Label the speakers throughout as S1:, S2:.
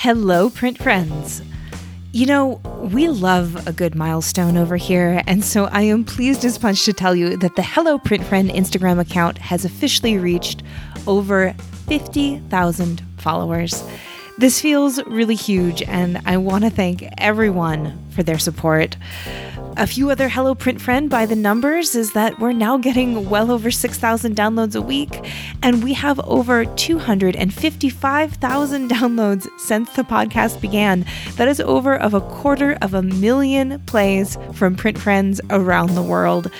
S1: Hello, print friends. You know, we love a good milestone over here, and so I am pleased as punch to tell you that the Hello Print Friend Instagram account has officially reached over 50,000 followers. This feels really huge, and I want to thank everyone for their support. A few other Hello Print Friend by the numbers is that we're now getting well over 6,000 downloads a week, and we have over 255,000 downloads since the podcast began. That is over of a quarter of a million plays from print friends around the world.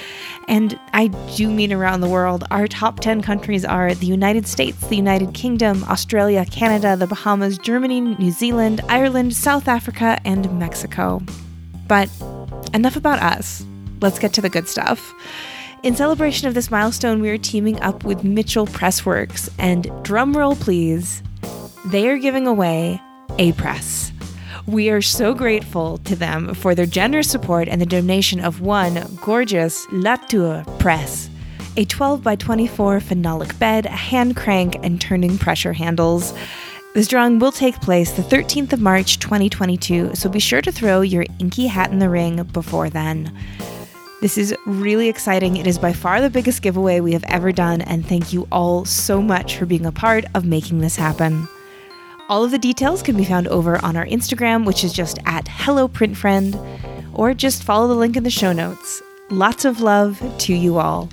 S1: And I do mean around the world. Our top 10 countries are the United States, the United Kingdom, Australia, Canada, the Bahamas, Germany, New Zealand, Ireland, South Africa, and Mexico. But enough about us. Let's get to the good stuff. In celebration of this milestone, we are teaming up with Mitchell Pressworks, and drumroll please, they are giving away a press. We are so grateful to them for their generous support and the donation of one gorgeous Latour press, a 12 by 24 phenolic bed, a hand crank, and turning pressure handles. This drawing will take place the 13th of March 2022, so be sure to throw your inky hat in the ring before then. This is really exciting. It is by far the biggest giveaway we have ever done, and thank you all so much for being a part of making this happen. All of the details can be found over on our Instagram, which is just at Hello Print Friend, or just follow the link in the show notes. Lots of love to you all.